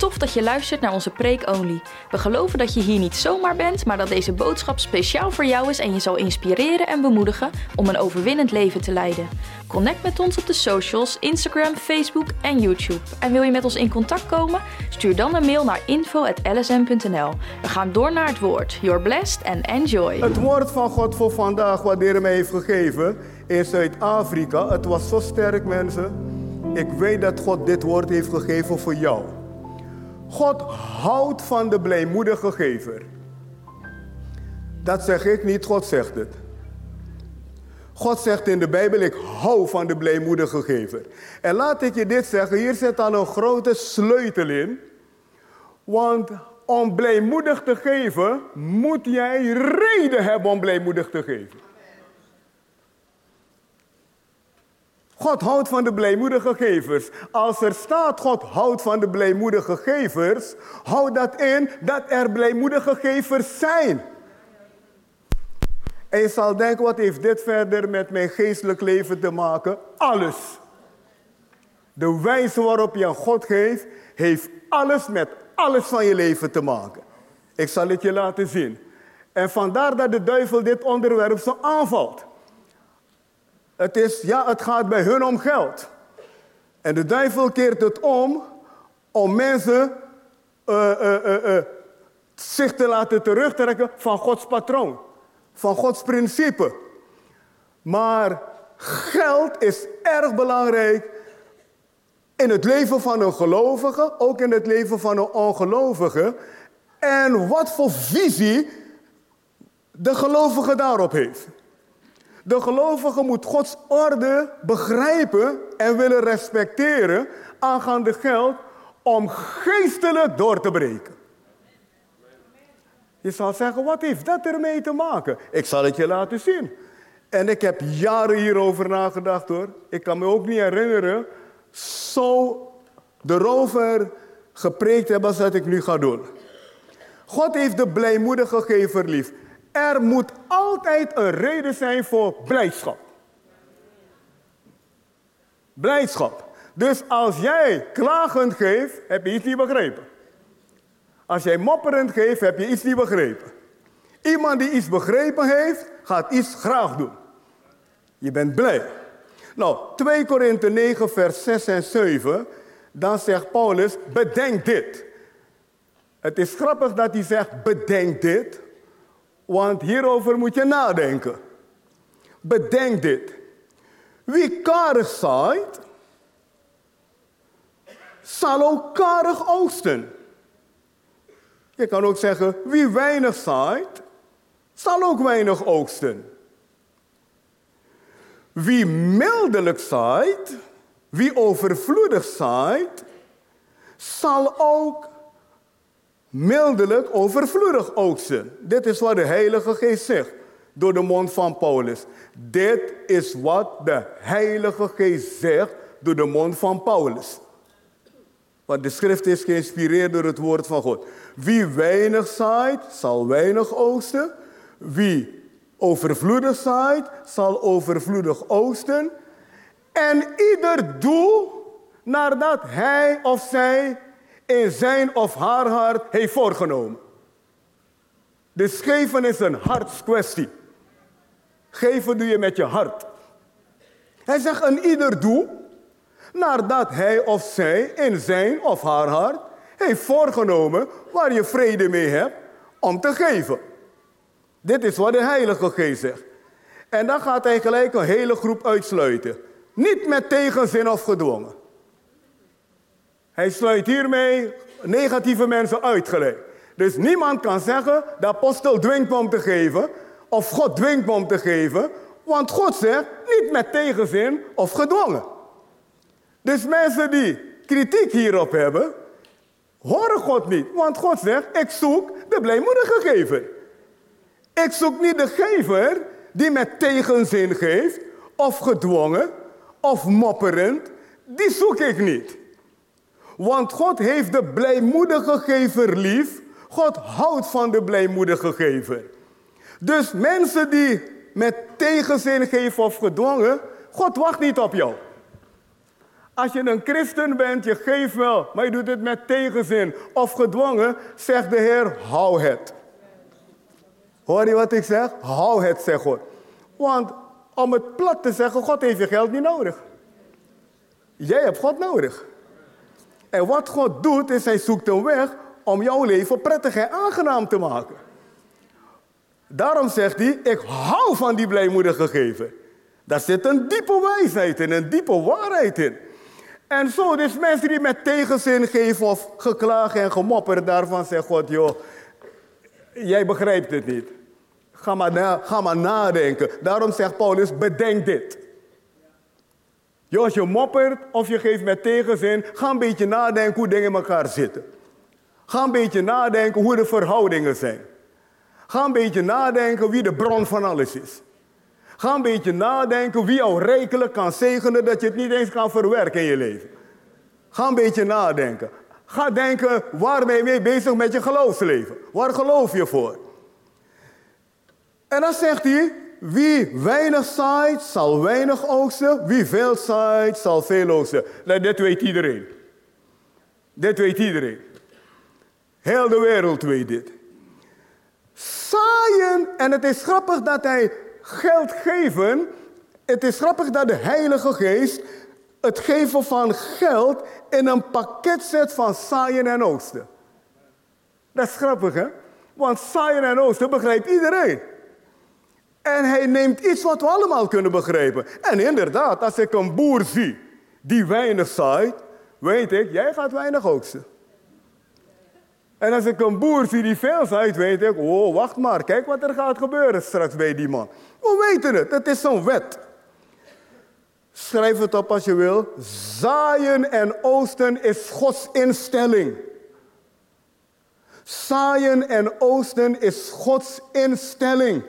Tof dat je luistert naar onze Preek Only. We geloven dat je hier niet zomaar bent, maar dat deze boodschap speciaal voor jou is en je zal inspireren en bemoedigen om een overwinnend leven te leiden. Connect met ons op de socials, Instagram, Facebook en YouTube. En wil je met ons in contact komen? Stuur dan een mail naar info.lsm.nl. We gaan door naar het woord. You're blessed and enjoy. Het woord van God voor vandaag, wat de Heer mij heeft gegeven in Zuid-Afrika, het was zo sterk, mensen. Ik weet dat God dit woord heeft gegeven voor jou. God houdt van de blijmoedige gever. Dat zeg ik niet, God zegt het. God zegt in de Bijbel, ik hou van de blijmoedige gever. En laat ik je dit zeggen, hier zit dan een grote sleutel in. Want om blijmoedig te geven, moet jij reden hebben om blijmoedig te geven. God houdt van de blijmoedige gevers. Als er staat God houdt van de blijmoedige gevers, houdt dat in dat er blijmoedige gevers zijn. En je zal denken, wat heeft dit verder met mijn geestelijk leven te maken? Alles. De wijze waarop je aan God geeft, heeft alles met alles van je leven te maken. Ik zal het je laten zien. En vandaar dat de duivel dit onderwerp zo aanvalt. Het, is, ja, het gaat bij hun om geld. En de duivel keert het om om mensen uh, uh, uh, zich te laten terugtrekken van Gods patroon, van Gods principe. Maar geld is erg belangrijk in het leven van een gelovige, ook in het leven van een ongelovige. En wat voor visie de gelovige daarop heeft. De gelovige moet Gods orde begrijpen en willen respecteren aangaande geld om geestelijk door te breken. Je zal zeggen, wat heeft dat ermee te maken? Ik zal het je laten zien. En ik heb jaren hierover nagedacht hoor. Ik kan me ook niet herinneren zo erover gepreekt hebben als dat ik nu ga doen. God heeft de blijmoedige gever lief. Er moet altijd een reden zijn voor blijdschap. Blijdschap. Dus als jij klagend geeft, heb je iets niet begrepen. Als jij mopperend geeft, heb je iets niet begrepen. Iemand die iets begrepen heeft, gaat iets graag doen. Je bent blij. Nou, 2 Korinthe 9, vers 6 en 7, dan zegt Paulus, bedenk dit. Het is grappig dat hij zegt, bedenk dit, want hierover moet je nadenken. Bedenk dit. Wie karig zaait, zal ook karig oogsten. Je kan ook zeggen, wie weinig zaait, zal ook weinig oogsten. Wie mildelijk zaait, wie overvloedig zaait, zal ook mildelijk overvloedig oogsten. Dit is wat de Heilige Geest zegt door de mond van Paulus. Dit is wat de Heilige Geest zegt door de mond van Paulus. Want de schrift is geïnspireerd door het woord van God. Wie weinig zaait, zal weinig oogsten. Wie overvloedig zaait, zal overvloedig oogsten. En ieder doel nadat hij of zij in zijn of haar hart heeft voorgenomen. Dus geven is een hartskwestie. Geven doe je met je hart. Hij zegt een ieder doe nadat hij of zij in zijn of haar hart heeft voorgenomen waar je vrede mee hebt om te geven. Dit is wat de Heilige Geest zegt. En dan gaat hij gelijk een hele groep uitsluiten. Niet met tegenzin of gedwongen. Hij sluit hiermee negatieve mensen uitgeleid. Dus niemand kan zeggen, de apostel dwingt om te geven, of God dwingt om te geven, want God zegt niet met tegenzin of gedwongen. Dus mensen die kritiek hierop hebben, horen God niet, want God zegt, ik zoek de blijmoedige gever. Ik zoek niet de gever die met tegenzin geeft, of gedwongen, of mopperend, die zoek ik niet. Want God heeft de blijmoedige gever lief. God houdt van de blijmoedige gever. Dus mensen die met tegenzin geven of gedwongen, God wacht niet op jou. Als je een christen bent, je geeft wel, maar je doet het met tegenzin of gedwongen, zegt de Heer, hou het. Hoor je wat ik zeg? Hou het, zegt God. Want om het plat te zeggen, God heeft je geld niet nodig. Jij hebt God nodig. En wat God doet, is hij zoekt een weg om jouw leven prettig en aangenaam te maken. Daarom zegt hij, ik hou van die blijmoedige geven. Daar zit een diepe wijsheid in, een diepe waarheid in. En zo, dus mensen die met tegenzin geven of geklagen en gemopper, daarvan zegt God, joh, jij begrijpt het niet. Ga maar, ga maar nadenken. Daarom zegt Paulus, bedenk dit. Als je moppert of je geeft met tegenzin, ga een beetje nadenken hoe dingen in elkaar zitten. Ga een beetje nadenken hoe de verhoudingen zijn. Ga een beetje nadenken wie de bron van alles is. Ga een beetje nadenken wie jou rijkelijk kan zegenen dat je het niet eens kan verwerken in je leven. Ga een beetje nadenken. Ga denken waar ben je mee bezig met je geloofsleven. Waar geloof je voor? En dan zegt hij, wie weinig zaait, zal weinig oogsten. Wie veel zaait, zal veel oogsten. Nou, dit weet iedereen. Dit weet iedereen. Heel de wereld weet dit. Zaaien, en het is grappig dat hij geld geven. Het is grappig dat de Heilige Geest het geven van geld in een pakket zet van zaaien en oosten. Dat is grappig, hè? Want zaaien en oosten begrijpt iedereen. En hij neemt iets wat we allemaal kunnen begrijpen. En inderdaad, als ik een boer zie die weinig zaait, weet ik, jij gaat weinig oogsten. En als ik een boer zie die veel zaait, weet ik, oh, wacht maar, kijk wat er gaat gebeuren straks bij die man. We weten het, het is zo'n wet. Schrijf het op als je wil. Zaaien en oosten is Gods instelling. Zaaien en oosten is Gods instelling.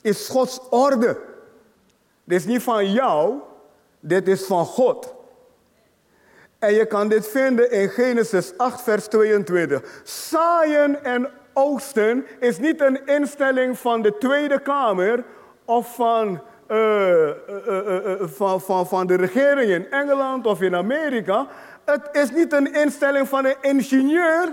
Is Gods orde. Dit is niet van jou, dit is van God. En je kan dit vinden in Genesis 8, vers 22. Zaaien en oogsten is niet een instelling van de Tweede Kamer of van, uh, uh, van, van, van de regering in Engeland of in Amerika. Het is niet een instelling van een ingenieur.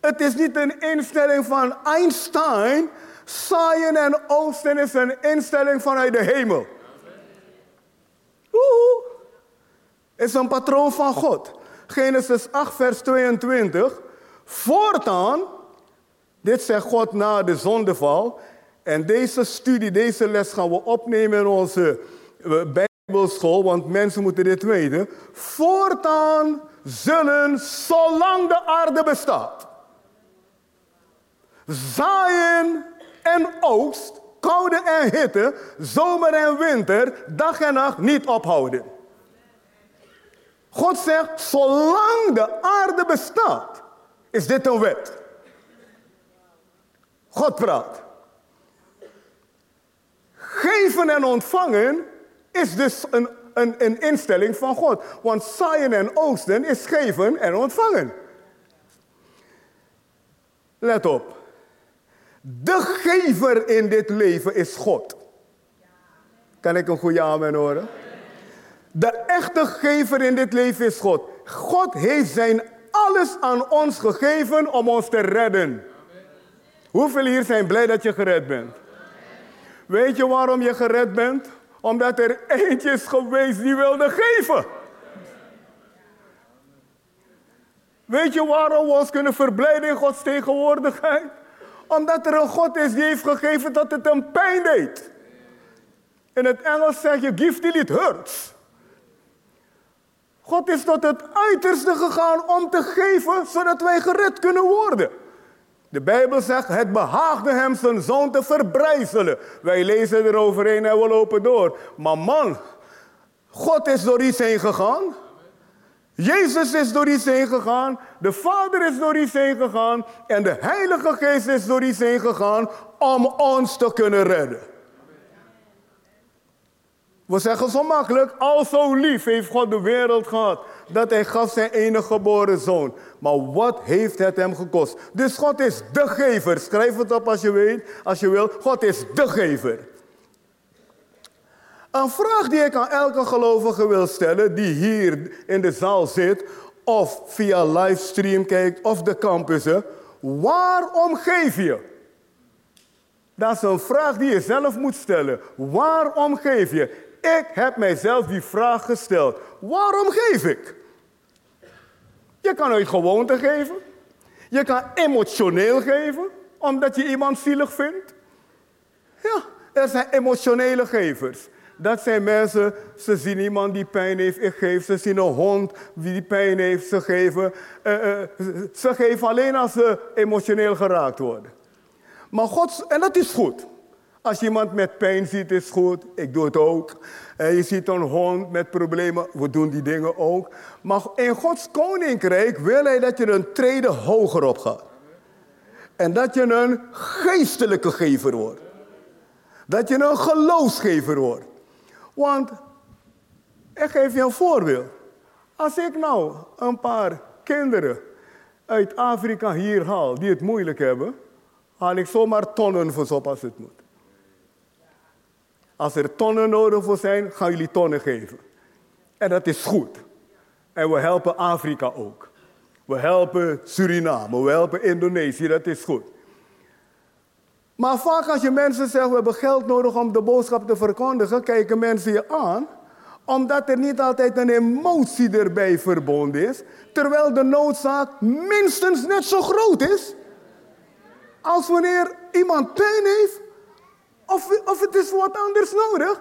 Het is niet een instelling van Einstein. Zaaien en oogsten is een instelling vanuit de hemel. Woehoe is een patroon van God. Genesis 8, vers 22. Voortaan, dit zegt God na de zondeval. En deze studie, deze les gaan we opnemen in onze eh, Bijbelschool, want mensen moeten dit weten. Voortaan zullen, zolang de aarde bestaat, zaaien en oogst, koude en hitte, zomer en winter, dag en nacht niet ophouden. God zegt, zolang de aarde bestaat, is dit een wet. God praat. Geven en ontvangen is dus een, een, een instelling van God. Want zaaien en oogsten is geven en ontvangen. Let op. De gever in dit leven is God. Kan ik een goede amen horen? De echte gever in dit leven is God. God heeft zijn alles aan ons gegeven om ons te redden. Hoeveel hier zijn blij dat je gered bent? Weet je waarom je gered bent? Omdat er eentje is geweest die wilde geven. Weet je waarom we ons kunnen verblijden in Gods tegenwoordigheid? Omdat er een God is die heeft gegeven dat het hem pijn deed. In het Engels zeg je, give till it hurts. God is tot het uiterste gegaan om te geven, zodat wij gered kunnen worden. De Bijbel zegt, het behaagde hem zijn zoon te verbrijzelen. Wij lezen eroverheen en we lopen door. Maar man, God is door iets heen gegaan. Jezus is door iets heen gegaan. De Vader is door iets heen gegaan. En de Heilige Geest is door iets heen gegaan om ons te kunnen redden. We zeggen zo makkelijk, al zo lief heeft God de wereld gehad, dat hij gaf zijn enige geboren zoon. Maar wat heeft het hem gekost? Dus God is de gever. Schrijf het op als je weet, als je wil. God is de gever. Een vraag die ik aan elke gelovige wil stellen die hier in de zaal zit of via livestream kijkt of de campussen. Waarom geef je? Dat is een vraag die je zelf moet stellen. Waarom geef je? Ik heb mijzelf die vraag gesteld. Waarom geef ik? Je kan uit gewoonte geven. Je kan emotioneel geven, omdat je iemand zielig vindt. Ja, er zijn emotionele gevers. Dat zijn mensen, ze zien iemand die pijn heeft, ik geef. Ze zien een hond die pijn heeft, ze geven. Uh, uh, ze geven alleen als ze emotioneel geraakt worden. Maar God, en dat is goed. Als je iemand met pijn ziet, is goed. Ik doe het ook. En je ziet een hond met problemen, we doen die dingen ook. Maar in Gods koninkrijk wil hij dat je een trede hoger op gaat. En dat je een geestelijke gever wordt. Dat je een geloofsgever wordt. Want, ik geef je een voorbeeld. Als ik nou een paar kinderen uit Afrika hier haal die het moeilijk hebben, haal ik zomaar tonnen voor op als het moet. Als er tonnen nodig voor zijn, gaan jullie tonnen geven. En dat is goed. En we helpen Afrika ook. We helpen Suriname, we helpen Indonesië, dat is goed. Maar vaak als je mensen zegt, we hebben geld nodig om de boodschap te verkondigen, kijken mensen je aan, omdat er niet altijd een emotie erbij verbonden is, terwijl de noodzaak minstens net zo groot is als wanneer iemand pijn heeft of, of het is wat anders nodig.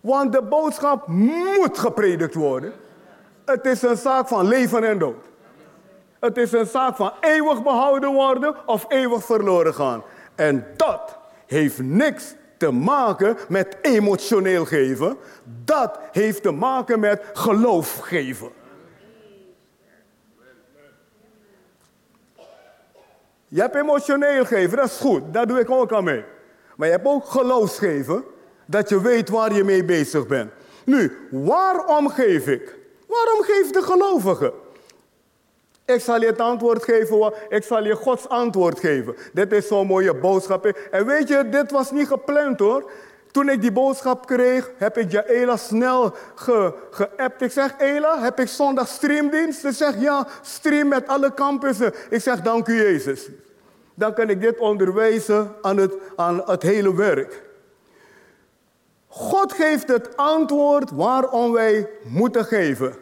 Want de boodschap moet gepredikt worden. Het is een zaak van leven en dood. Het is een zaak van eeuwig behouden worden of eeuwig verloren gaan. En dat heeft niks te maken met emotioneel geven. Dat heeft te maken met geloof geven. Je hebt emotioneel geven, dat is goed. Daar doe ik ook aan mee. Maar je hebt ook geloofsgeven, dat je weet waar je mee bezig bent. Nu, waarom geef ik? Waarom geeft de gelovige? Ik zal je het antwoord geven, ik zal je Gods antwoord geven. Dit is zo'n mooie boodschap. En weet je, dit was niet gepland hoor. Toen ik die boodschap kreeg, heb ik Jaela snel ge, geappt. Ik zeg, Ela, heb ik zondag streamdienst? Ze zegt, ja, stream met alle campussen. Ik zeg, dank u Jezus. Dan kan ik dit onderwijzen aan het, aan het hele werk. God geeft het antwoord waarom wij moeten geven.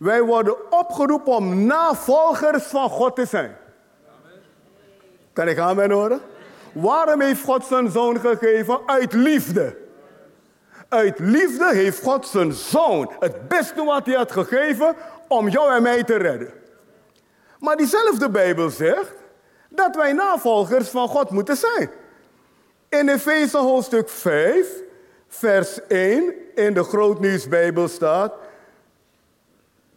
Wij worden opgeroepen om navolgers van God te zijn. Kan ik aan horen? Waarom heeft God zijn zoon gegeven? Uit liefde. Uit liefde heeft God zijn zoon, het beste wat hij had gegeven, om jou en mij te redden. Maar diezelfde Bijbel zegt dat wij navolgers van God moeten zijn. In Efeze hoofdstuk 5, vers 1 in de Grootnieuwsbijbel staat: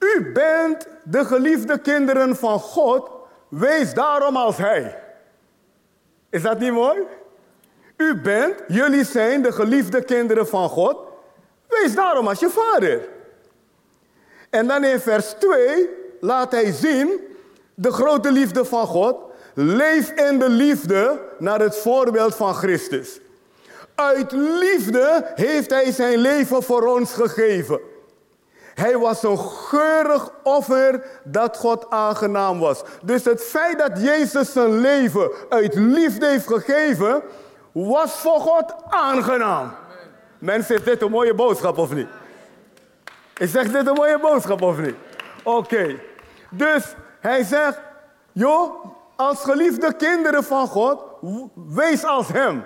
U bent de geliefde kinderen van God, wees daarom als Hij. Is dat niet mooi? U bent, jullie zijn de geliefde kinderen van God, wees daarom als je vader. En dan in vers 2 laat hij zien de grote liefde van God. Leef in de liefde naar het voorbeeld van Christus. Uit liefde heeft hij zijn leven voor ons gegeven. Hij was een geurig offer dat God aangenaam was. Dus het feit dat Jezus zijn leven uit liefde heeft gegeven, was voor God aangenaam. Mensen, is dit een mooie boodschap of niet? Ik zeg dit een mooie boodschap of niet? Oké. Dus hij zegt, joh, als geliefde kinderen van God, wees als Hem.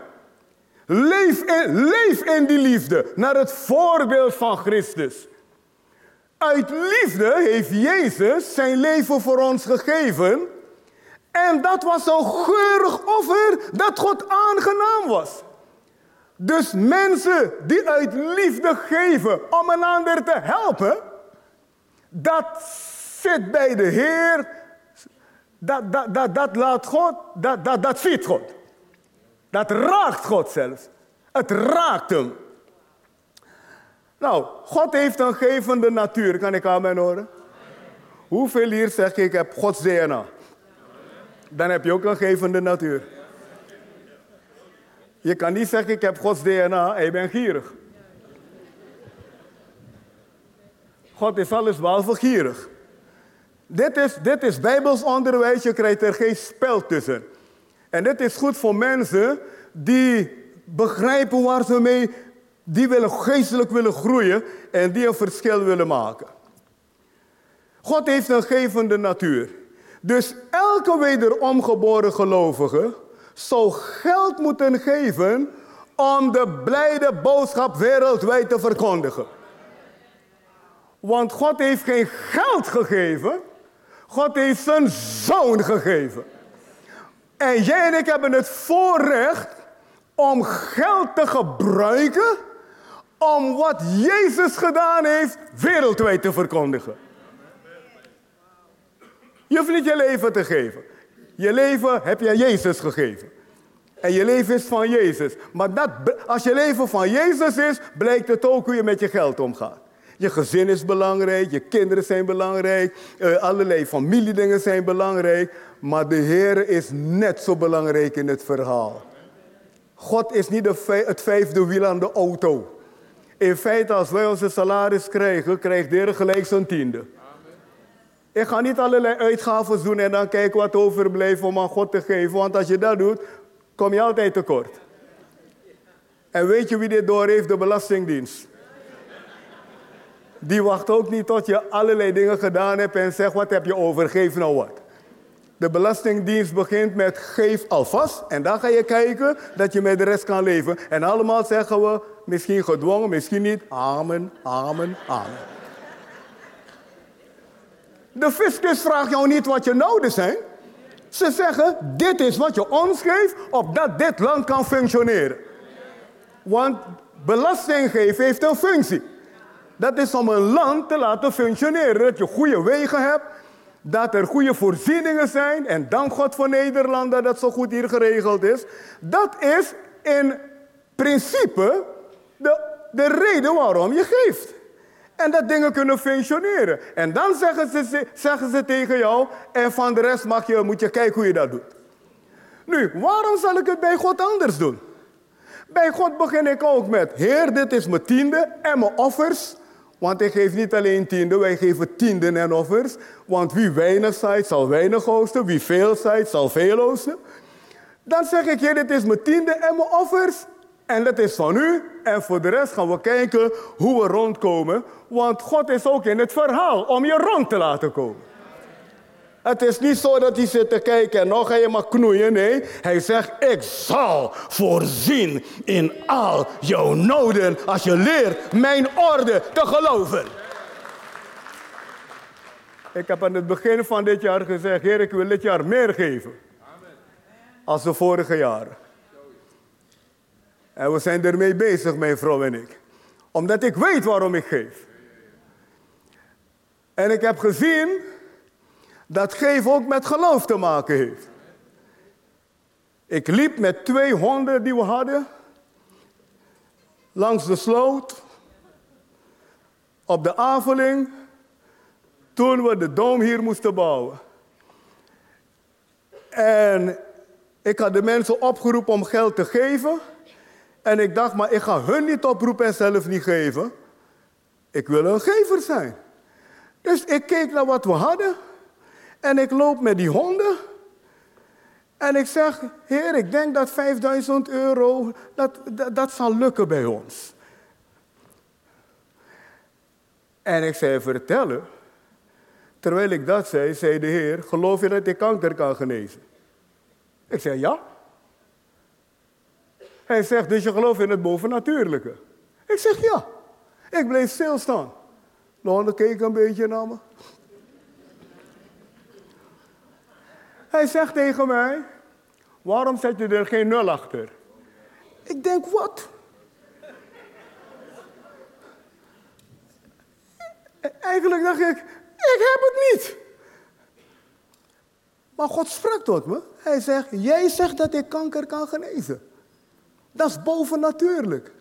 Leef in, leef in die liefde, naar het voorbeeld van Christus. Uit liefde heeft Jezus zijn leven voor ons gegeven. En dat was een geurig offer dat God aangenaam was. Dus mensen die uit liefde geven om een ander te helpen, dat zit bij de Heer dat, dat, dat, dat laat God, dat, dat, dat ziet God. Dat raakt God zelfs. Het raakt hem. Nou, God heeft een gevende natuur. Kan ik aan mij horen? Hoeveel hier zeg ik, ik heb Gods DNA? Dan heb je ook een gevende natuur. Je kan niet zeggen, ik heb Gods DNA en je bent gierig. God is alles behalve gierig. Dit is, dit is Bijbels onderwijs, je krijgt er geen spel tussen. En dit is goed voor mensen die begrijpen waar ze mee, die willen geestelijk willen groeien en die een verschil willen maken. God heeft een gevende natuur. Dus elke wederom geboren gelovige zou geld moeten geven om de blijde boodschap wereldwijd te verkondigen. Want God heeft geen geld gegeven, God heeft zijn zoon gegeven. En jij en ik hebben het voorrecht om geld te gebruiken om wat Jezus gedaan heeft wereldwijd te verkondigen. Je hoeft niet je leven te geven. Je leven heb je aan Jezus gegeven. En je leven is van Jezus. Maar dat, als je leven van Jezus is, blijkt het ook hoe je met je geld omgaat. Je gezin is belangrijk, je kinderen zijn belangrijk, uh, allerlei familiedingen zijn belangrijk. Maar de Heer is net zo belangrijk in het verhaal. God is niet het vijfde wiel aan de auto. In feite, als wij onze salaris krijgen, krijgt de Heer gelijk zijn tiende. Ik ga niet allerlei uitgaven doen en dan kijken wat overblijft om aan God te geven. Want als je dat doet, kom je altijd tekort. En weet je wie dit door heeft? De Belastingdienst. Die wacht ook niet tot je allerlei dingen gedaan hebt en zegt, wat heb je over, geef nou wat. De Belastingdienst begint met geef alvast en dan ga je kijken dat je met de rest kan leven. En allemaal zeggen we, misschien gedwongen, misschien niet, amen, amen, amen. De fiscus vraagt jou niet wat je nodig zijn. Ze zeggen, dit is wat je ons geeft, opdat dit land kan functioneren. Want belasting geven heeft een functie. Dat is om een land te laten functioneren. Dat je goede wegen hebt, dat er goede voorzieningen zijn. En dank God voor Nederland dat dat zo goed hier geregeld is. Dat is in principe de, de reden waarom je geeft. En dat dingen kunnen functioneren. En dan zeggen ze, zeggen ze tegen jou, en van de rest mag je, moet je kijken hoe je dat doet. Nu, waarom zal ik het bij God anders doen? Bij God begin ik ook met, Heer, dit is mijn tiende en mijn offers. Want ik geef niet alleen tiende, wij geven tienden en offers. Want wie weinig zaait, zal weinig oosten. Wie veel zaait, zal veel oosten. Dan zeg ik, Heer, dit is mijn tiende en mijn offers. En dat is van u. En voor de rest gaan we kijken hoe we rondkomen. Want God is ook in het verhaal om je rond te laten komen. Het is niet zo dat hij zit te kijken en nog maar knoeien. Nee, hij zegt, ik zal voorzien in al jouw noden als je leert mijn orde te geloven. Ik heb aan het begin van dit jaar gezegd, Heer, ik wil dit jaar meer geven. Als de vorige jaren. En we zijn ermee bezig, mijn vrouw en ik. Omdat ik weet waarom ik geef. En ik heb gezien dat geven ook met geloof te maken heeft. Ik liep met twee honden die we hadden langs de sloot op de Aveling toen we de dom hier moesten bouwen. En ik had de mensen opgeroepen om geld te geven. En ik dacht, maar ik ga hun niet oproepen en zelf niet geven. Ik wil een gever zijn. Dus ik keek naar wat we hadden. En ik loop met die honden. En ik zeg, heer, ik denk dat 5000 euro, dat, dat, zal lukken bij ons. En ik zei, vertellen. Terwijl ik dat zei, zei de heer, geloof je dat ik kanker kan genezen? Ik zei, ja. Hij zegt, dus je gelooft in het bovennatuurlijke? Ik zeg, ja. Ik bleef stilstaan. De honden keken een beetje naar me. Hij zegt tegen mij, waarom zet je er geen nul achter? Ik denk, wat? Eigenlijk dacht ik, ik heb het niet. Maar God sprak tot me. Hij zegt, jij zegt dat ik kanker kan genezen. Dat is bovennatuurlijk.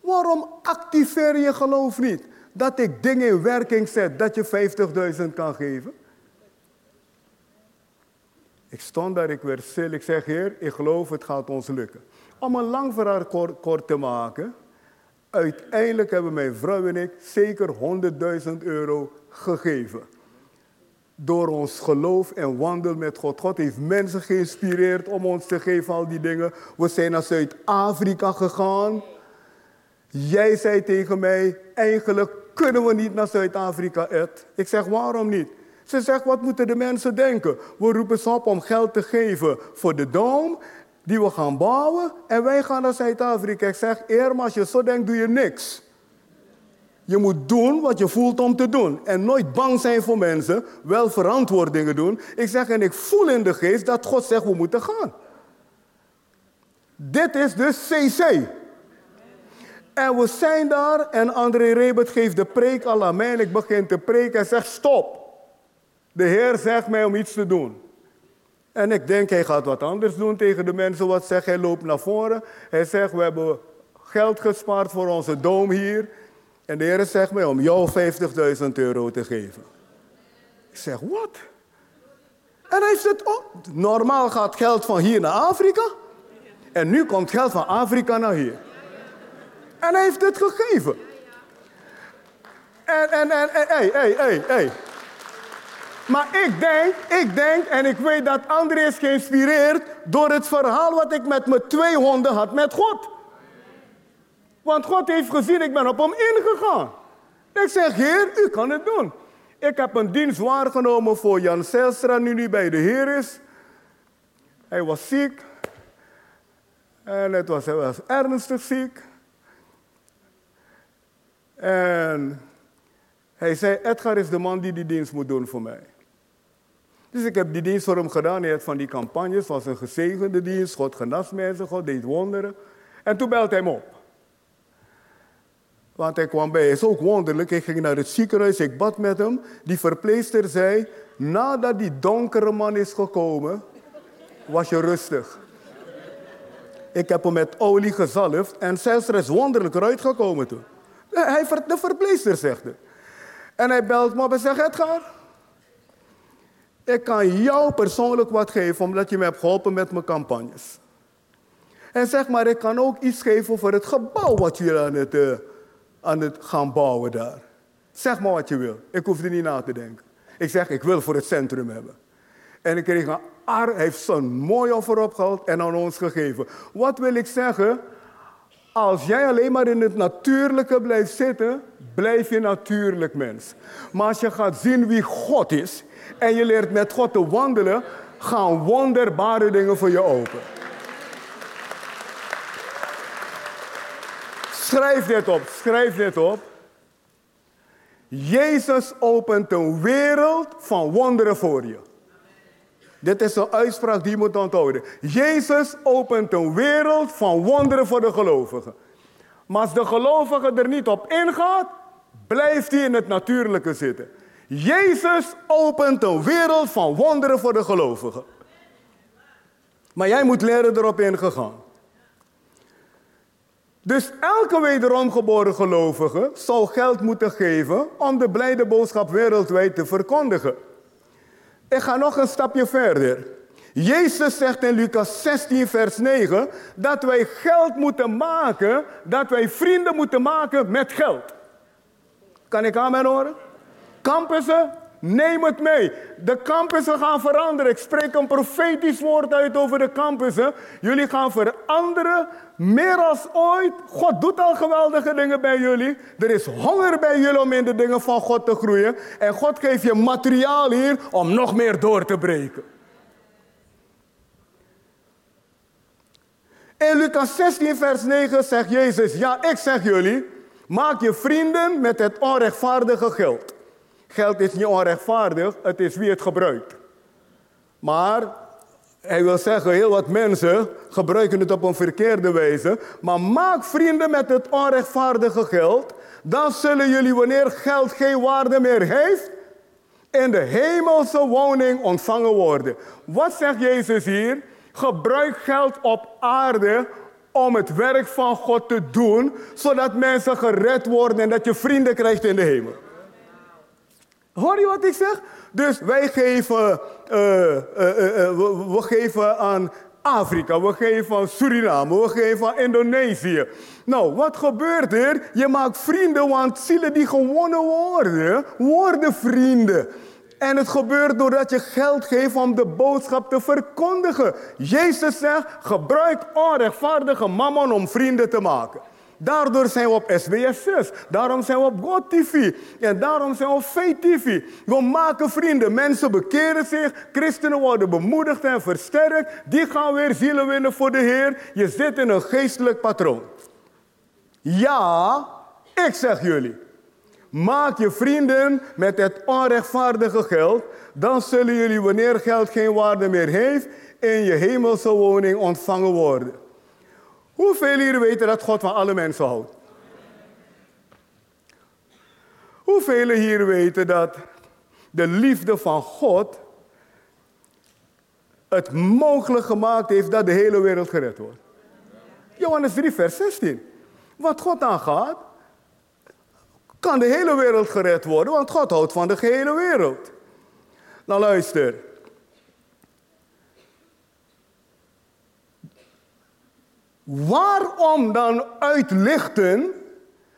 Waarom activeer je geloof niet? Dat ik dingen in werking zet, dat je 50.000 kan geven? Ik stond daar, ik werd stil. Ik zeg, Heer, ik geloof het gaat ons lukken. Om een lang verhaal kort, te maken. Uiteindelijk hebben mijn vrouw en ik zeker 100.000 euro gegeven. Door ons geloof en wandel met God. God heeft mensen geïnspireerd om ons te geven al die dingen. We zijn naar Zuid-Afrika gegaan. Jij zei tegen mij, eigenlijk kunnen we niet naar Zuid-Afrika, Ed. Ik zeg, waarom niet? Ze zegt, wat moeten de mensen denken? We roepen ze op om geld te geven voor de dom die we gaan bouwen en wij gaan naar Zuid-Afrika. Ik zeg, Irma, als je zo denkt, doe je niks. Je moet doen wat je voelt om te doen. En nooit bang zijn voor mensen, wel verantwoordingen doen. Ik zeg, en ik voel in de geest dat God zegt, we moeten gaan. Dit is de CC. En we zijn daar en André Rebert geeft de preek aan mij en ik begin te preken en zegt stop. De Heer zegt mij om iets te doen. En ik denk, hij gaat wat anders doen tegen de mensen. Wat zegt hij? loopt naar voren. Hij zegt, we hebben geld gespaard voor onze doom hier. En de Heer zegt mij om jou 50.000 euro te geven. Ik zeg, wat? En hij zegt, oh, normaal gaat geld van hier naar Afrika. En nu komt geld van Afrika naar hier. En hij heeft het gegeven. En, en, en, hé, hé, hé, hé. Maar ik denk, ik denk, en ik weet dat André is geïnspireerd door het verhaal wat ik met mijn twee honden had met God. Want God heeft gezien, ik ben op hem ingegaan. Ik zeg, Heer, u kan het doen. Ik heb een dienst waargenomen voor Jan Zelstra, nu niet bij de Heer is. Hij was ziek. En het was, hij was ernstig ziek. En hij zei, Edgar is de man die die dienst moet doen voor mij. Dus ik heb die dienst voor hem gedaan. Hij had van die campagnes, was een gezegende dienst. God genas mensen, God deed wonderen. En toen belde hij op. Want hij kwam bij, is ook wonderlijk. Ik ging naar het ziekenhuis, ik bad met hem. Die verpleester zei, nadat die donkere man is gekomen, was je rustig. Ik heb hem met olie gezalfd en zelfs er is wonderlijk eruit gekomen toen. De verpleester zegt het. En hij belt me op en zegt, Edgar, ik kan jou persoonlijk wat geven omdat je me hebt geholpen met mijn campagnes. En zeg maar, ik kan ook iets geven voor het gebouw wat jullie aan het, uh, aan het gaan bouwen daar. Zeg maar wat je wil. Ik hoef er niet na te denken. Ik zeg, ik wil voor het centrum hebben. En ik kreeg een ar, heeft zo'n mooi offer opgehaald en aan ons gegeven. Wat wil ik zeggen? Als jij alleen maar in het natuurlijke blijft zitten, blijf je natuurlijk mens. Maar als je gaat zien wie God is en je leert met God te wandelen, gaan wonderbare dingen voor je open. Schrijf dit op, schrijf dit op. Jezus opent een wereld van wonderen voor je. Dit is een uitspraak die je moet onthouden. Jezus opent een wereld van wonderen voor de gelovigen. Maar als de gelovige er niet op ingaat, blijft hij in het natuurlijke zitten. Jezus opent een wereld van wonderen voor de gelovigen. Maar jij moet leren erop ingegaan. Dus elke wederom geboren gelovige zou geld moeten geven om de blijde boodschap wereldwijd te verkondigen. Ik ga nog een stapje verder. Jezus zegt in Lucas 16, vers 9, dat wij geld moeten maken, dat wij vrienden moeten maken met geld. Kan ik aan mij horen? Campussen, neem het mee. De campussen gaan veranderen. Ik spreek een profetisch woord uit over de campussen. Jullie gaan veranderen, meer als ooit. God doet al geweldige dingen bij jullie. Er is honger bij jullie om in de dingen van God te groeien. En God geeft je materiaal hier om nog meer door te breken. In Lucas 16, vers 9 zegt Jezus: Ja, ik zeg jullie, maak je vrienden met het onrechtvaardige geld. Geld is niet onrechtvaardig, het is wie het gebruikt. Maar hij wil zeggen, heel wat mensen gebruiken het op een verkeerde wijze. Maar maak vrienden met het onrechtvaardige geld. Dan zullen jullie, wanneer geld geen waarde meer heeft, in de hemelse woning ontvangen worden. Wat zegt Jezus hier? Gebruik geld op aarde om het werk van God te doen, zodat mensen gered worden en dat je vrienden krijgt in de hemel. Hoor je wat ik zeg? Dus wij geven, uh, uh, we, we, geven aan Afrika, we geven aan Suriname, we geven aan Indonesië. Nou, wat gebeurt er? Je maakt vrienden, want zielen die gewonnen worden, worden vrienden. En het gebeurt doordat je geld geeft om de boodschap te verkondigen. Jezus zegt, gebruik onrechtvaardige mammon om vrienden te maken. Daardoor zijn we op SBS 6. Daarom zijn we op God TV. En daarom zijn we op TV. We maken vrienden. Mensen bekeren zich. Christenen worden bemoedigd en versterkt. Die gaan weer zielen winnen voor de Heer. Je zit in een geestelijk patroon. Ja, ik zeg jullie. Maak je vrienden met het onrechtvaardige geld. Dan zullen jullie, wanneer geld geen waarde meer heeft, in je hemelse woning ontvangen worden. Hoeveel hier weten dat God van alle mensen houdt? Hoeveel hier weten dat de liefde van God het mogelijk gemaakt heeft dat de hele wereld gered wordt? Johannes 3, vers 16. Wat God aangaat, kan de hele wereld gered worden, want God houdt van de gehele wereld. Nou luister. Waarom dan uitlichten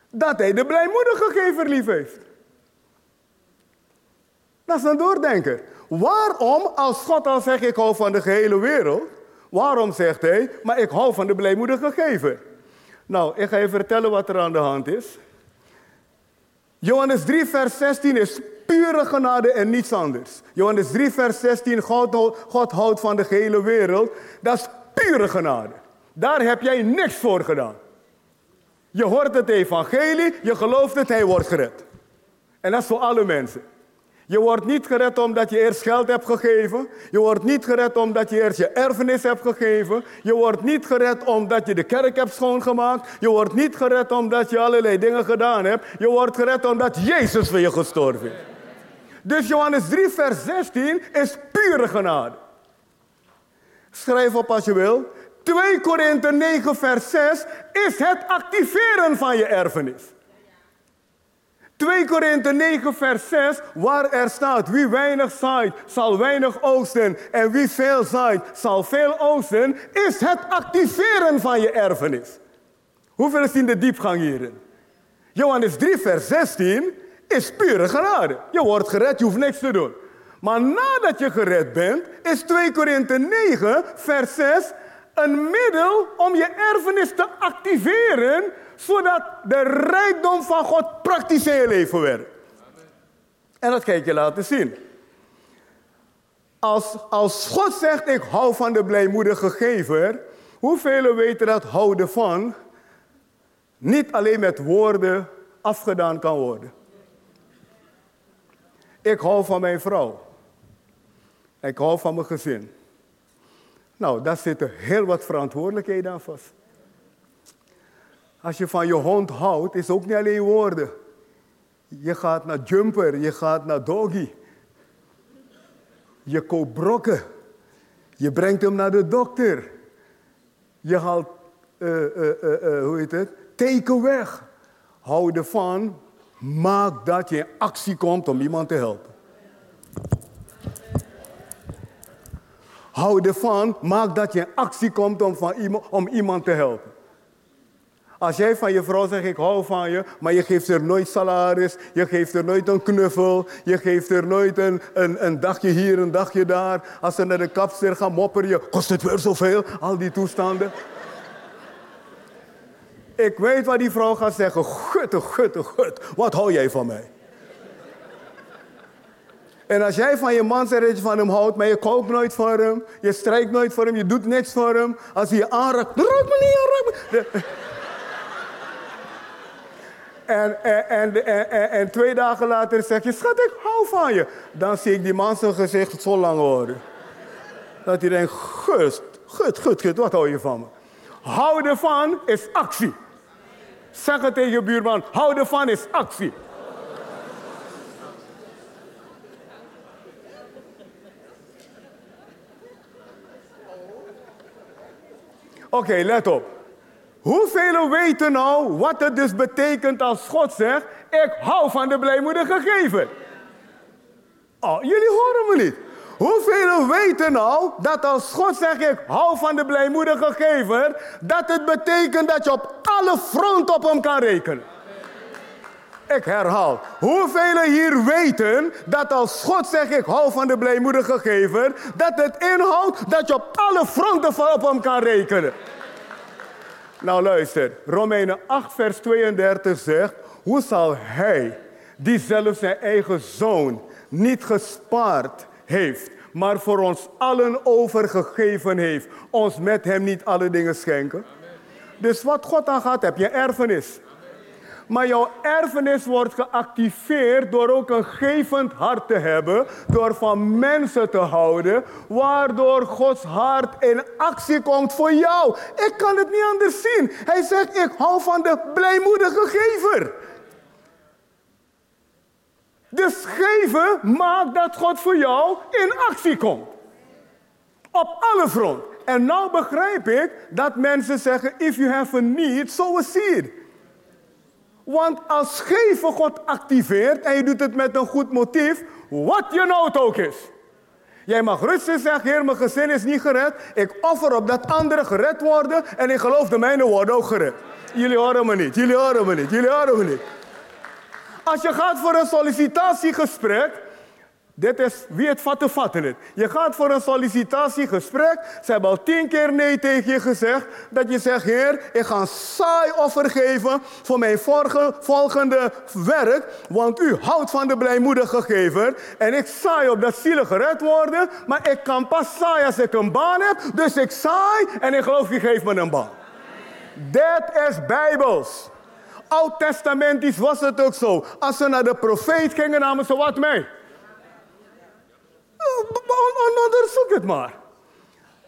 dat hij de blijmoedige gever lief heeft? Dat is een doordenker. Waarom, als God al zegt ik hou van de gehele wereld, waarom zegt hij, maar ik hou van de blijmoedige gever? Nou, ik ga je vertellen wat er aan de hand is. Johannes 3, vers 16 is pure genade en niets anders. Johannes 3, vers 16, God, God houdt van de gehele wereld. Dat is pure genade. Daar heb jij niks voor gedaan. Je hoort het evangelie, je gelooft het, hij wordt gered. En dat is voor alle mensen. Je wordt niet gered omdat je eerst geld hebt gegeven. Je wordt niet gered omdat je eerst je erfenis hebt gegeven. Je wordt niet gered omdat je de kerk hebt schoongemaakt. Je wordt niet gered omdat je allerlei dingen gedaan hebt. Je wordt gered omdat Jezus voor je gestorven is. Dus Johannes 3, vers 16 is pure genade. Schrijf op als je wil. 2 Korinthe 9, vers 6 is het activeren van je erfenis. 2 Korinthe 9, vers 6, waar er staat: Wie weinig zaait, zal weinig oosten. En wie veel zaait, zal veel oosten. Is het activeren van je erfenis. Hoeveel is in de diepgang hierin? Johannes 3, vers 16 is pure genade. Je wordt gered, je hoeft niks te doen. Maar nadat je gered bent, is 2 Korinthe 9, vers 6 een middel om je erfenis te activeren, zodat de rijkdom van God praktisch in je leven werkt. En dat ga ik je laten zien. Als, als God zegt, ik hou van de blijmoedige gever, hoeveel weten dat houden van niet alleen met woorden afgedaan kan worden? Ik hou van mijn vrouw. Ik hou van mijn gezin. Nou, daar zitten heel wat verantwoordelijkheden aan vast. Als je van je hond houdt, is ook niet alleen woorden. Je gaat naar jumper, je gaat naar doggy. Je koopt brokken. Je brengt hem naar de dokter. Je haalt, uh, hoe heet het, teken weg. Hou ervan, maak dat je in actie komt om iemand te helpen. Hou ervan, maak dat je in actie komt om, van iemand, om iemand te helpen. Als jij van je vrouw zegt, ik hou van je, maar je geeft er nooit salaris, je geeft er nooit een knuffel, je geeft er nooit een, een, een dagje hier, een dagje daar. Als ze naar de kapster gaan mopperen, je, kost het weer zoveel, al die toestanden. ik weet wat die vrouw gaat zeggen, gutte, gutte, gut, wat hou jij van mij? En als jij van je man zegt je van hem houdt, maar je koopt nooit voor hem, je strijkt nooit voor hem, je doet niks voor hem. Als hij je aanraakt, raak me niet raak me. En, en, en, en, en, twee dagen later zeg je, schat, ik hou van je. Dan zie ik die man zijn gezicht zo lang worden. Dat hij denkt, gust, gut, gut, gut, wat hou je van me? Houden van is actie. Zeg het tegen je buurman, houden van is actie. Oké, let op. Hoeveel weten nou wat het dus betekent als God zegt: Ik hou van de blijmoedige gegeven? Oh, jullie horen me niet. hoeveel weten nou dat als God zegt ik hou van de blijmoedige gever, dat het betekent dat je op alle fronten op hem kan rekenen? Ik herhaal. Hoeveel hier weten dat als God zegt ik hou van de blijmoedige gever, dat het inhoudt dat je op alle fronten op hem kan rekenen? Nou luister, Romeinen 8 vers 32 zegt, hoe zal hij, die zelf zijn eigen zoon niet gespaard heeft, maar voor ons allen overgegeven heeft, ons met hem niet alle dingen schenken? Dus wat God aan gaat, heb je erfenis. Maar jouw erfenis wordt geactiveerd door ook een gevend hart te hebben, door van mensen te houden, waardoor Gods hart in actie komt voor jou. Ik kan het niet anders zien. Hij zegt, ik hou van de blijmoedige gever. Dus geven maakt dat God voor jou in actie komt. Op alle fronten. En nou begrijp ik dat mensen zeggen, if you have a need, sow a seed. Want als geven God activeert en je doet het met een goed motief, wat je nood ook is. Jij mag rustig zeggen, heer, mijn gezin is niet gered. Ik offer op dat anderen gered worden en ik geloof de mijne worden ook gered. Jullie horen me niet, jullie horen me niet, jullie horen me niet. Als je gaat voor een sollicitatiegesprek, dit is wie het vatten, vatten het. Je gaat voor een sollicitatiegesprek. Ze hebben al tien keer nee tegen je gezegd. Dat je zegt, heer, ik ga saai offer geven voor mijn volgende werk. Want u houdt van de blijmoedige gever. En ik saai op dat zielen gered worden. Maar ik kan pas saai als ik een baan heb. Dus ik saai en ik geloof, je geeft me een baan. Dat is bijbels. Oud-testamentisch was het ook zo. Als ze naar de profeet gingen, namen ze wat mee. Onderzoek het maar.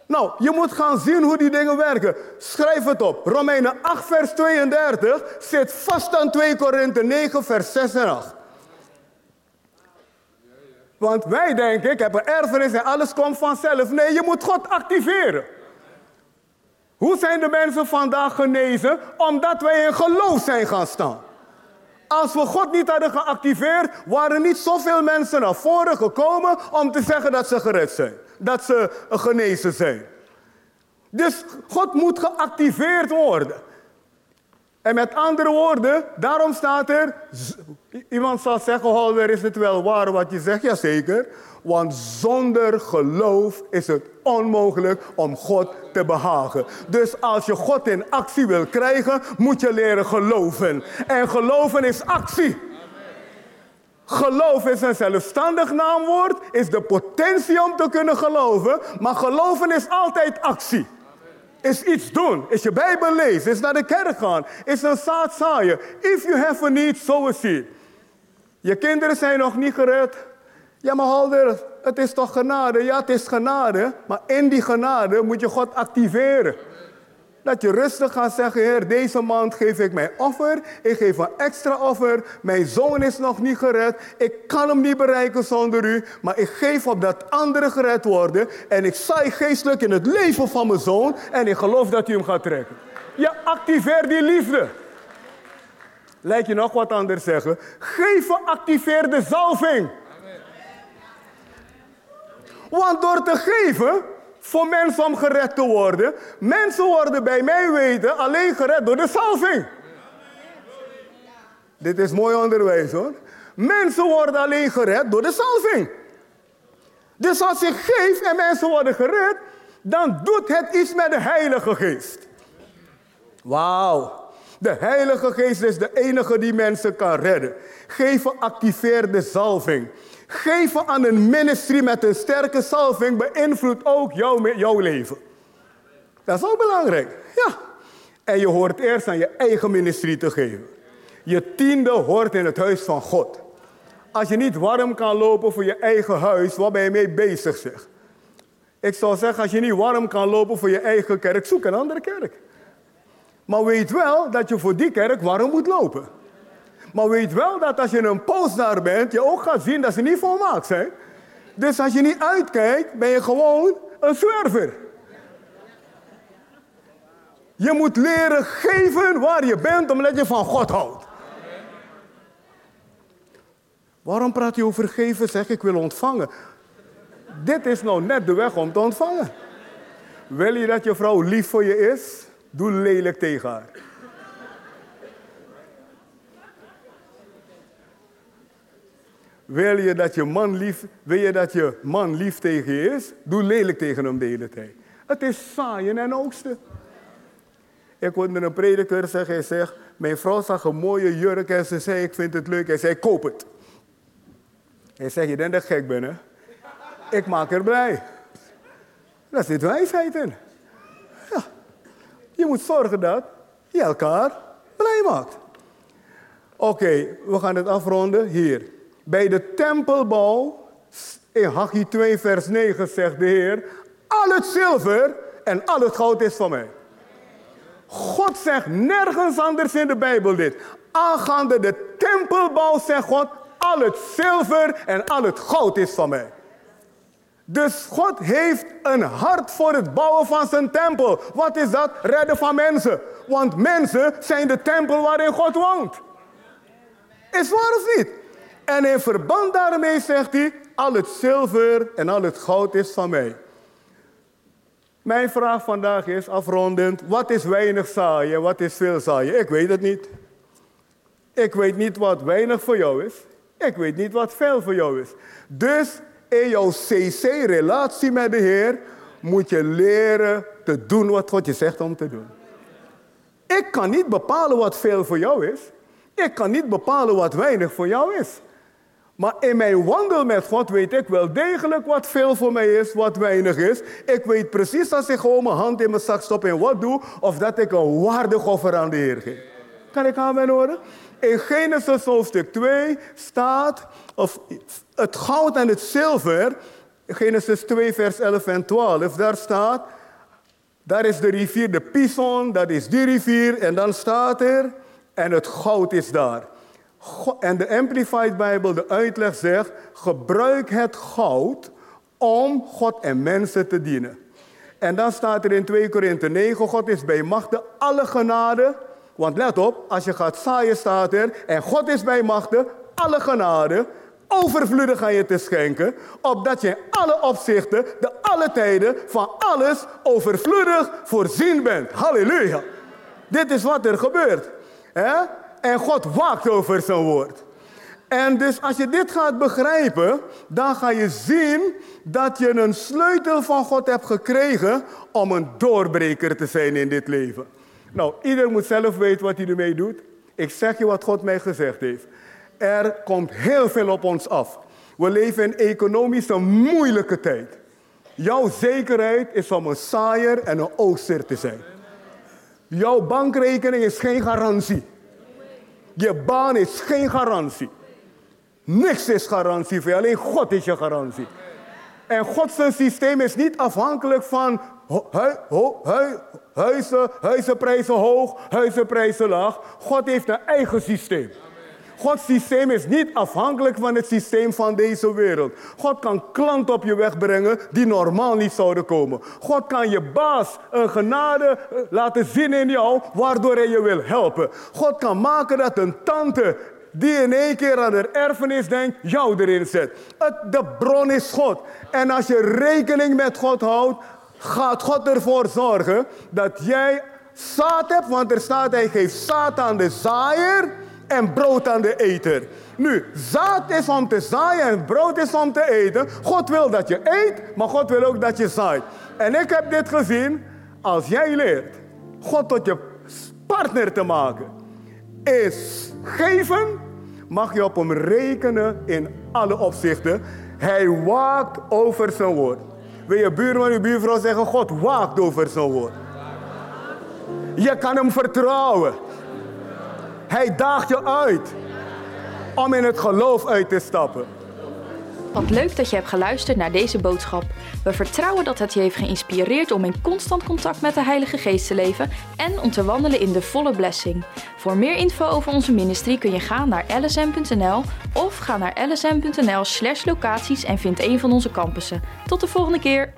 Nou, je moet gaan zien hoe die dingen werken. Schrijf het op. Romeinen 8, vers 32 zit vast aan 2 Korinthe 9, vers 6 en 8. Want wij denken, ik heb een erfenis en alles komt vanzelf. Nee, je moet God activeren. Hoe zijn de mensen vandaag genezen? Omdat wij in geloof zijn gaan staan. Als we God niet hadden geactiveerd, waren niet zoveel mensen naar voren gekomen om te zeggen dat ze gered zijn. Dat ze genezen zijn. Dus God moet geactiveerd worden. En met andere woorden, daarom staat er, iemand zal zeggen, Holder, is het wel waar wat je zegt? Jazeker. Want zonder geloof is het onmogelijk om God te behagen. Dus als je God in actie wil krijgen, moet je leren geloven. En geloven is actie. Geloof is een zelfstandig naamwoord, is de potentie om te kunnen geloven, maar geloven is altijd actie. Is iets doen, is je Bijbel lezen, is naar de kerk gaan, is een zaad zaaien. If you have a need, sow a seed. Je kinderen zijn nog niet gered, ja, maar Holder, het is toch genade? Ja, het is genade. Maar in die genade moet je God activeren. Dat je rustig gaat zeggen, Heer, deze maand geef ik mijn offer. Ik geef een extra offer. Mijn zoon is nog niet gered. Ik kan hem niet bereiken zonder u. Maar ik geef op dat andere gered worden. En ik saai geestelijk in het leven van mijn zoon. En ik geloof dat u hem gaat trekken. Je activeert die liefde. Lijkt je nog wat anders zeggen. Geven activeert de zalving. Want door te geven voor mensen om gered te worden, mensen worden bij mij weten alleen gered door de salving. Dit is mooi onderwijs hoor. Mensen worden alleen gered door de salving. Dus als ik geef en mensen worden gered, dan doet het iets met de Heilige Geest. Wauw. De Heilige Geest is de enige die mensen kan redden. Geven activeert de salving. Geven aan een ministry met een sterke salving beïnvloedt ook jouw, jouw leven. Dat is ook belangrijk. Ja. En je hoort eerst aan je eigen ministrie te geven. Je tiende hoort in het huis van God. Als je niet warm kan lopen voor je eigen huis, waar ben je mee bezig zeg? Ik zou zeggen, als je niet warm kan lopen voor je eigen kerk, zoek een andere kerk. Maar weet wel dat je voor die kerk warm moet lopen. Maar weet wel dat als je een post daar bent, je ook gaat zien dat ze niet volmaakt zijn. Dus als je niet uitkijkt, ben je gewoon een zwerver. Je moet leren geven waar je bent, omdat je van God houdt. Waarom praat je over geven? Zeg ik wil ontvangen. Dit is nou net de weg om te ontvangen. Wil je dat je vrouw lief voor je is? Doe lelijk tegen haar. Wil je dat je man lief, wil je dat je man lief tegen je is? Doe lelijk tegen hem de hele tijd. Het is zaaien en oogsten. Ik hoorde een prediker zeggen, hij zegt, mijn vrouw zag een mooie jurk en ze zei, ik vind het leuk. Hij zei, koop het. Hij zegt, je denkt dat ik gek ben, hè? Ik maak haar blij. Daar zit wijsheid in. Je moet zorgen dat je elkaar blij maakt. Oké, we gaan het afronden hier. Bij de tempelbouw, in Haggai 2 vers 9 zegt de Heer, al het zilver en al het goud is van mij. God zegt nergens anders in de Bijbel dit. Aangaande de tempelbouw zegt God, al het zilver en al het goud is van mij. Dus God heeft een hart voor het bouwen van zijn tempel. Wat is dat? Redden van mensen. Want mensen zijn de tempel waarin God woont. Is waar of niet? En in verband daarmee zegt hij, al het zilver en al het goud is van mij. Mijn vraag vandaag is, afrondend, wat is weinig zaaien, wat is veel zaaien? Ik weet het niet. Ik weet niet wat weinig voor jou is. Ik weet niet wat veel voor jou is. Dus in jouw CC-relatie met de Heer moet je leren te doen wat God je zegt om te doen. Ik kan niet bepalen wat veel voor jou is. Ik kan niet bepalen wat weinig voor jou is. Maar in mijn wandel met God weet ik wel degelijk wat veel voor mij is, wat weinig is. Ik weet precies als ik gewoon mijn hand in mijn zak stop en wat doe, of dat ik een waardig offer aan de Heer geef. Kan ik aan mijn horen? In Genesis hoofdstuk 2 staat, of het goud en het zilver, Genesis 2 vers 11 en 12, daar staat, daar is de rivier de Pison, dat is die rivier, en dan staat er, en het goud is daar. En de Amplified Bijbel, de uitleg zegt, gebruik het goud om God en mensen te dienen. En dan staat er in 2 Korinthe 9, God is bij machten alle genade. Want let op, als je gaat zaaien staat er, en God is bij machten alle genade, overvloedig aan je te schenken, opdat je in alle opzichten, de alle tijden, van alles overvloedig voorzien bent. Halleluja. Dit is wat er gebeurt. En God waakt over zijn woord. En dus als je dit gaat begrijpen, dan ga je zien dat je een sleutel van God hebt gekregen om een doorbreker te zijn in dit leven. Nou, ieder moet zelf weten wat hij ermee doet. Ik zeg je wat God mij gezegd heeft. Er komt heel veel op ons af. We leven in economisch een moeilijke tijd. Jouw zekerheid is om een saaier en een oogster te zijn. Jouw bankrekening is geen garantie. Je baan is geen garantie. Niks is garantie voor je, alleen God is je garantie. En Gods systeem is niet afhankelijk van huizen, huizenprijzen hoog, huizenprijzen laag. God heeft een eigen systeem. Gods systeem is niet afhankelijk van het systeem van deze wereld. God kan klanten op je weg brengen die normaal niet zouden komen. God kan je baas een genade eh, laten zien in jou, waardoor hij je wil helpen. God kan maken dat een tante die in één keer aan haar erfenis denkt, jou erin zet. Het, de bron is God. En als je rekening met God houdt, gaat God ervoor zorgen dat jij zaad hebt, want er staat, hij geeft zaad aan de zaaier en brood aan de eter. Nu, zaad is om te zaaien en brood is om te eten. God wil dat je eet, maar God wil ook dat je zaait. En ik heb dit gezien, als jij leert God tot je partner te maken, is geven, mag je op hem rekenen in alle opzichten. Hij waakt over zijn woord. Wil je buurman en je buurvrouw zeggen, God waakt over zijn woord. Je kan hem vertrouwen. Hij daagt je uit om in het geloof uit te stappen. Wat leuk dat je hebt geluisterd naar deze boodschap. We vertrouwen dat het je heeft geïnspireerd om in constant contact met de Heilige Geest te leven en om te wandelen in de volle blessing. Voor meer info over onze ministrie kun je gaan naar lsm.nl of ga naar lsm.nl/locaties en vind een van onze campussen. Tot de volgende keer.